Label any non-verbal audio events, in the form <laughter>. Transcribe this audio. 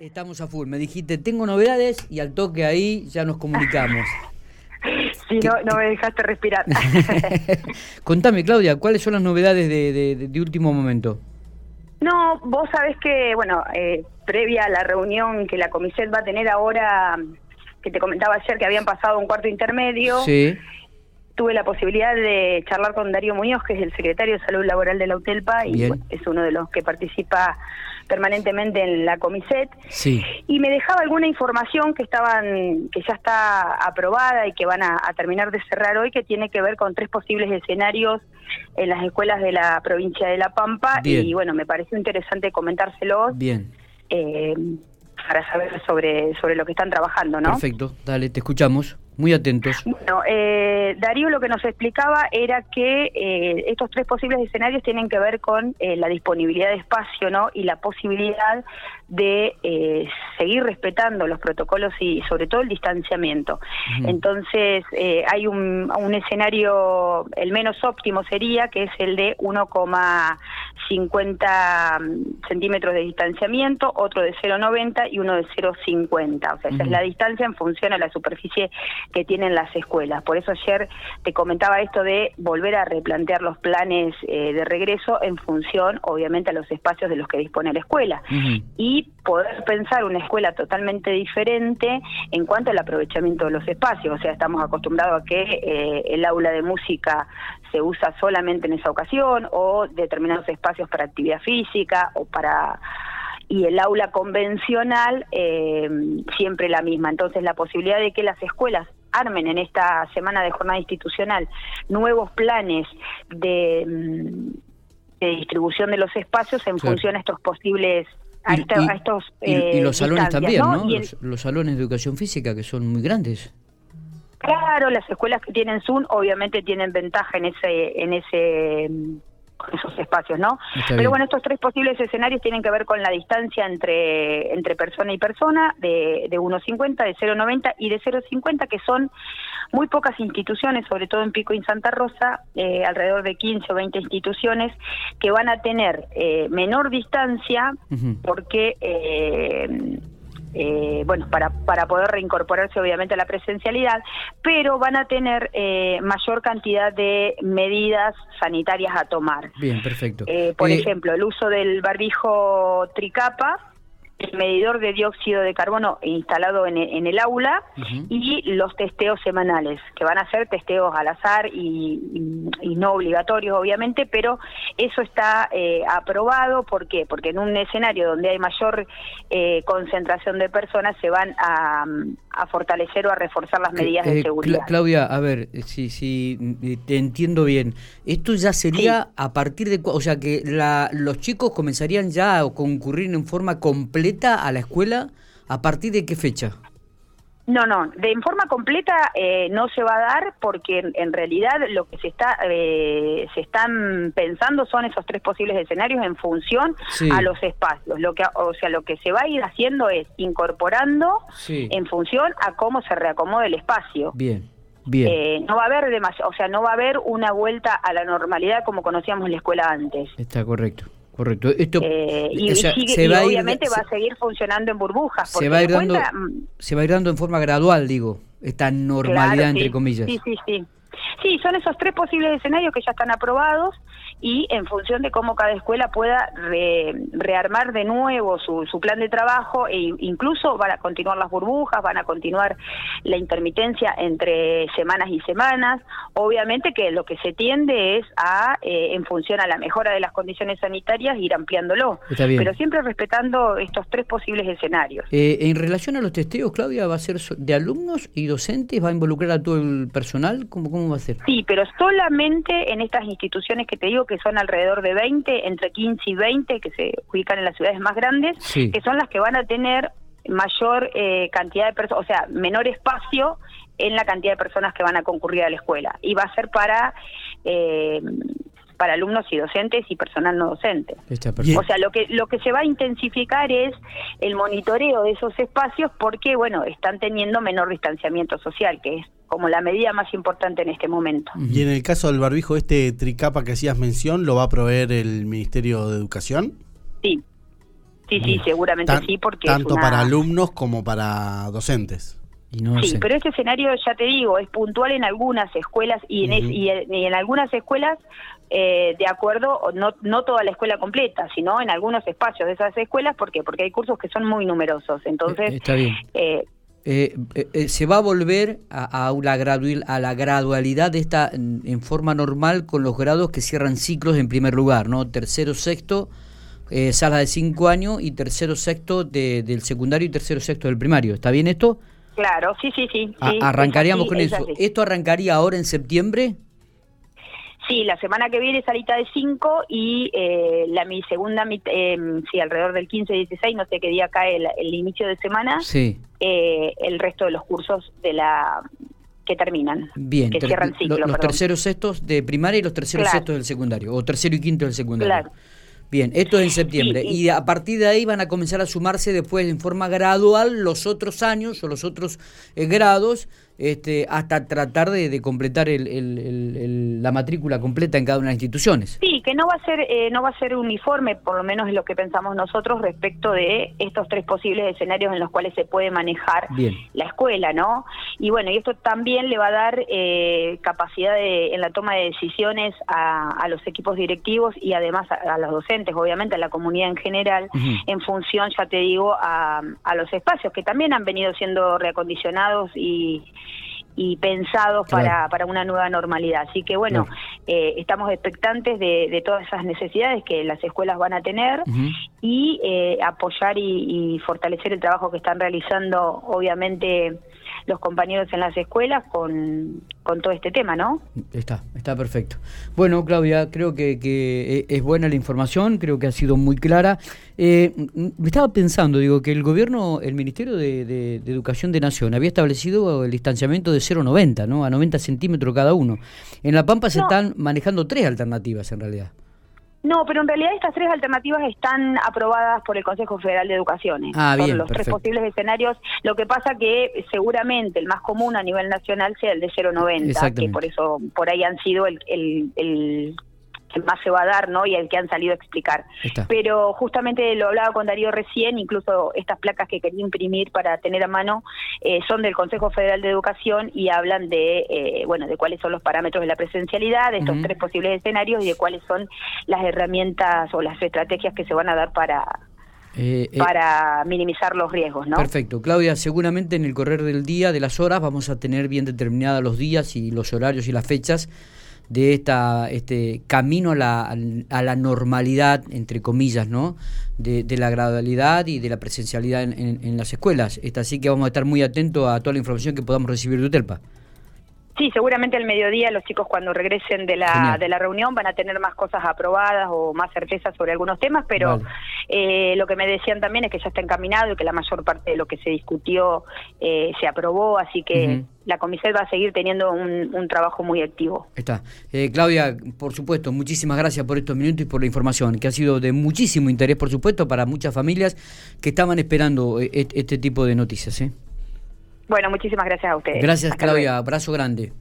Estamos a full. Me dijiste, tengo novedades y al toque ahí ya nos comunicamos. Sí, no, no me dejaste respirar. <laughs> <laughs> Contame, Claudia, ¿cuáles son las novedades de, de, último momento? No, vos sabés que, bueno, eh, previa a la reunión que la Comiset va a tener ahora, que te comentaba ayer que habían pasado un cuarto intermedio, sí. tuve la posibilidad de charlar con Darío Muñoz, que es el secretario de Salud Laboral de la UTELPA, y es uno de los que participa permanentemente en la Comiset. Sí. Y me dejaba alguna información que estaban, que ya está aprobada y que van a, terminar de cerrar hoy, que tiene que ver con tres posibles escenarios en las escuelas de la provincia de La Pampa. Y bueno, me pareció interesante comentárselos. Bien. Eh, para saber sobre, sobre lo que están trabajando, ¿no? Perfecto, dale, te escuchamos. Muy atentos. Bueno, eh, Darío lo que nos explicaba era que eh, estos tres posibles escenarios tienen que ver con eh, la disponibilidad de espacio ¿no? y la posibilidad de eh, seguir respetando los protocolos y sobre todo el distanciamiento. Entonces, eh, hay un, un, escenario, el menos óptimo sería, que es el de 1,50 centímetros de distanciamiento, otro de 0,90 y uno de 0,50. O sea, esa es la distancia en función a la superficie que tienen las escuelas. Por eso ayer te comentaba esto de volver a replantear los planes eh, de regreso en función, obviamente, a los espacios de los que dispone la escuela. Y poder pensar una escuela totalmente diferente en cuanto al aprovechamiento de los espacios. O sea, estamos acostumbrados a que eh, el aula de música se usa solamente en esa ocasión o determinados espacios para actividad física o para y el aula convencional eh, siempre la misma. Entonces, la posibilidad de que las escuelas armen en esta semana de jornada institucional nuevos planes de, mm, de distribución de los espacios en función a estos posibles a, estos y, eh, los salones también, ¿no? Los, salones de educación física que son muy grandes. Claro, las escuelas que tienen Zoom obviamente tienen ventaja en ese en ese esos espacios, ¿no? Pero bueno, estos tres posibles escenarios tienen que ver con la distancia entre entre persona y persona de, de 1,50, de 0,90 y de 0,50, que son muy pocas instituciones, sobre todo en Pico y en Santa Rosa, eh, alrededor de 15 o 20 instituciones, que van a tener eh, menor distancia porque... Eh, eh, bueno, para, para poder reincorporarse obviamente a la presencialidad, pero van a tener eh, mayor cantidad de medidas sanitarias a tomar. Bien, perfecto. por ejemplo, el uso del barbijo tricapa, el medidor de dióxido de carbono instalado en, el aula y los testeos semanales, que van a ser testeos al azar y, no obligatorios, obviamente, pero eso está eh, aprobado. ¿Por qué? Porque en un escenario donde hay mayor eh, concentración de personas se van a, fortalecer o a reforzar las medidas de eh, seguridad. Claudia, a ver, si, si te entiendo bien, esto ya sería a partir de, o sea, que los chicos comenzarían ya a concurrir en forma completa a la escuela a partir de qué fecha? No, no, de en forma completa eh, no se va a dar porque en, realidad lo que se está eh, se están pensando son esos tres posibles escenarios en función a los espacios. Lo que o sea, lo que se va a ir haciendo es incorporando en función a cómo se reacomode el espacio. Bien. Bien. Eh, no va a haber demasiado, o sea, no va a haber una vuelta a la normalidad como conocíamos la escuela antes. Está correcto. Correcto. Esto, eh, y, obviamente va a seguir funcionando en burbujas. Se va, ir dando, se va a ir dando en forma gradual, digo, esta normalidad, entre comillas. Sí, sí, sí. Sí, son esos tres posibles escenarios que ya están aprobados y en función de cómo cada escuela pueda rearmar de nuevo su, su, plan de trabajo e incluso van a continuar las burbujas, van a continuar la intermitencia entre semanas y semanas. Obviamente que lo que se tiende es a, eh, en función a la mejora de las condiciones sanitarias, ir ampliándolo, pero siempre respetando estos tres posibles escenarios. Eh, en relación a los testeos, Claudia, ¿va a ser de alumnos y docentes? ¿Va a involucrar a todo el personal? ¿Cómo, cómo va a ser? Sí, pero solamente en estas instituciones que te digo que son alrededor de 20, entre 15 y 20, que se ubican en las ciudades más grandes, que son las que van a tener mayor eh, cantidad de personas, o sea, menor espacio en la cantidad de personas que van a concurrir a la escuela. Y va a ser para eh, para alumnos y docentes y personal no docente. O sea, lo que lo que se va a intensificar es el monitoreo de esos espacios porque, bueno, están teniendo menor distanciamiento social, que es como la medida más importante en este momento. Y en el caso del barbijo, este tricapa que hacías mención, ¿lo va a proveer el Ministerio de Educación? Sí. Sí, sí, seguramente sí, porque tanto para alumnos como para docentes. sí, pero este escenario, ya te digo, es puntual en algunas escuelas y en, y, en algunas escuelas, eh, de acuerdo, no, no toda la escuela completa, sino en algunos espacios de esas escuelas, ¿por qué? Porque hay cursos que son muy numerosos. Entonces, eh, Está bien. Eh, se va a volver a, a, la a la gradualidad de esta en, forma normal con los grados que cierran ciclos en primer lugar, ¿no? Tercero, sexto, eh, sala de cinco años y tercero, sexto de, del secundario y tercero, sexto del primario. ¿Está bien esto? Claro, sí, sí, sí. arrancaríamos con eso. ¿Esto arrancaría ahora en septiembre? Sí, la semana que viene salita de 5 y eh, la mi segunda, eh, sí, alrededor del 15, 16, no sé qué día cae el, inicio de semana, sí. eh, el resto de los cursos de la que terminan, Bien, que cierran ciclo. los terceros sextos de primaria y los terceros sextos del secundario, o tercero y quinto del secundario. Claro. Bien, esto es en septiembre. y, a partir de ahí van a comenzar a sumarse después en forma gradual los otros años o los otros eh, grados este, hasta tratar de, completar el, la matrícula completa en cada una de las instituciones. Sí, que no va a ser eh, no va a ser uniforme, por lo menos es lo que pensamos nosotros respecto de estos tres posibles escenarios en los cuales se puede manejar la escuela, ¿no? Y bueno, y esto también le va a dar eh, capacidad de, en la toma de decisiones a, los equipos directivos y además a, los docentes, obviamente a la comunidad en general, en función, ya te digo, a, a los espacios que también han venido siendo reacondicionados y y pensados para, para una nueva normalidad. Así que bueno, eh, estamos expectantes de, todas esas necesidades que las escuelas van a tener y eh, apoyar y, fortalecer el trabajo que están realizando, obviamente, los compañeros en las escuelas con, con todo este tema, ¿no? Está, está perfecto. Bueno, Claudia, creo que, que es buena la información, creo que ha sido muy clara. Eh, estaba pensando, digo, que el gobierno, el Ministerio de, Educación de Nación había establecido el distanciamiento de 0,90, ¿no? A 90 centímetros cada uno. En La Pampa se están manejando tres alternativas en realidad. No, pero en realidad estas tres alternativas están aprobadas por el Consejo Federal de Educación. ¿eh? Ah, los tres posibles escenarios. Lo que pasa que seguramente el más común a nivel nacional sea el de 0,90, que por eso por ahí han sido el, el que más se va a dar, ¿no? Y el que han salido a explicar. Pero justamente lo hablaba con Darío recién, incluso estas placas que quería imprimir para tener a mano eh, son del Consejo Federal de Educación y hablan de, eh, bueno, de cuáles son los parámetros de la presencialidad, de estos tres posibles escenarios y de cuáles son las herramientas o las estrategias que se van a dar para eh, para minimizar los riesgos, ¿no? Perfecto. Claudia, seguramente en el correr del día, de las horas, vamos a tener bien determinados los días y los horarios y las fechas de esta, este camino a la, a la normalidad, entre comillas, ¿no? De, la gradualidad y de la presencialidad en, en, las escuelas. Esta, así que vamos a estar muy atentos a toda la información que podamos recibir de UTELPA. Sí, seguramente al mediodía los chicos cuando regresen de la, de la reunión van a tener más cosas aprobadas o más certezas sobre algunos temas, pero eh, lo que me decían también es que ya está encaminado y que la mayor parte de lo que se discutió eh, se aprobó, así que la comisión va a seguir teniendo un, trabajo muy activo. Está. Eh, Claudia, por supuesto, muchísimas gracias por estos minutos y por la información, que ha sido de muchísimo interés, por supuesto, para muchas familias que estaban esperando este tipo de noticias. ¿eh? Bueno, muchísimas gracias a ustedes. Gracias, Claudia. Abrazo grande.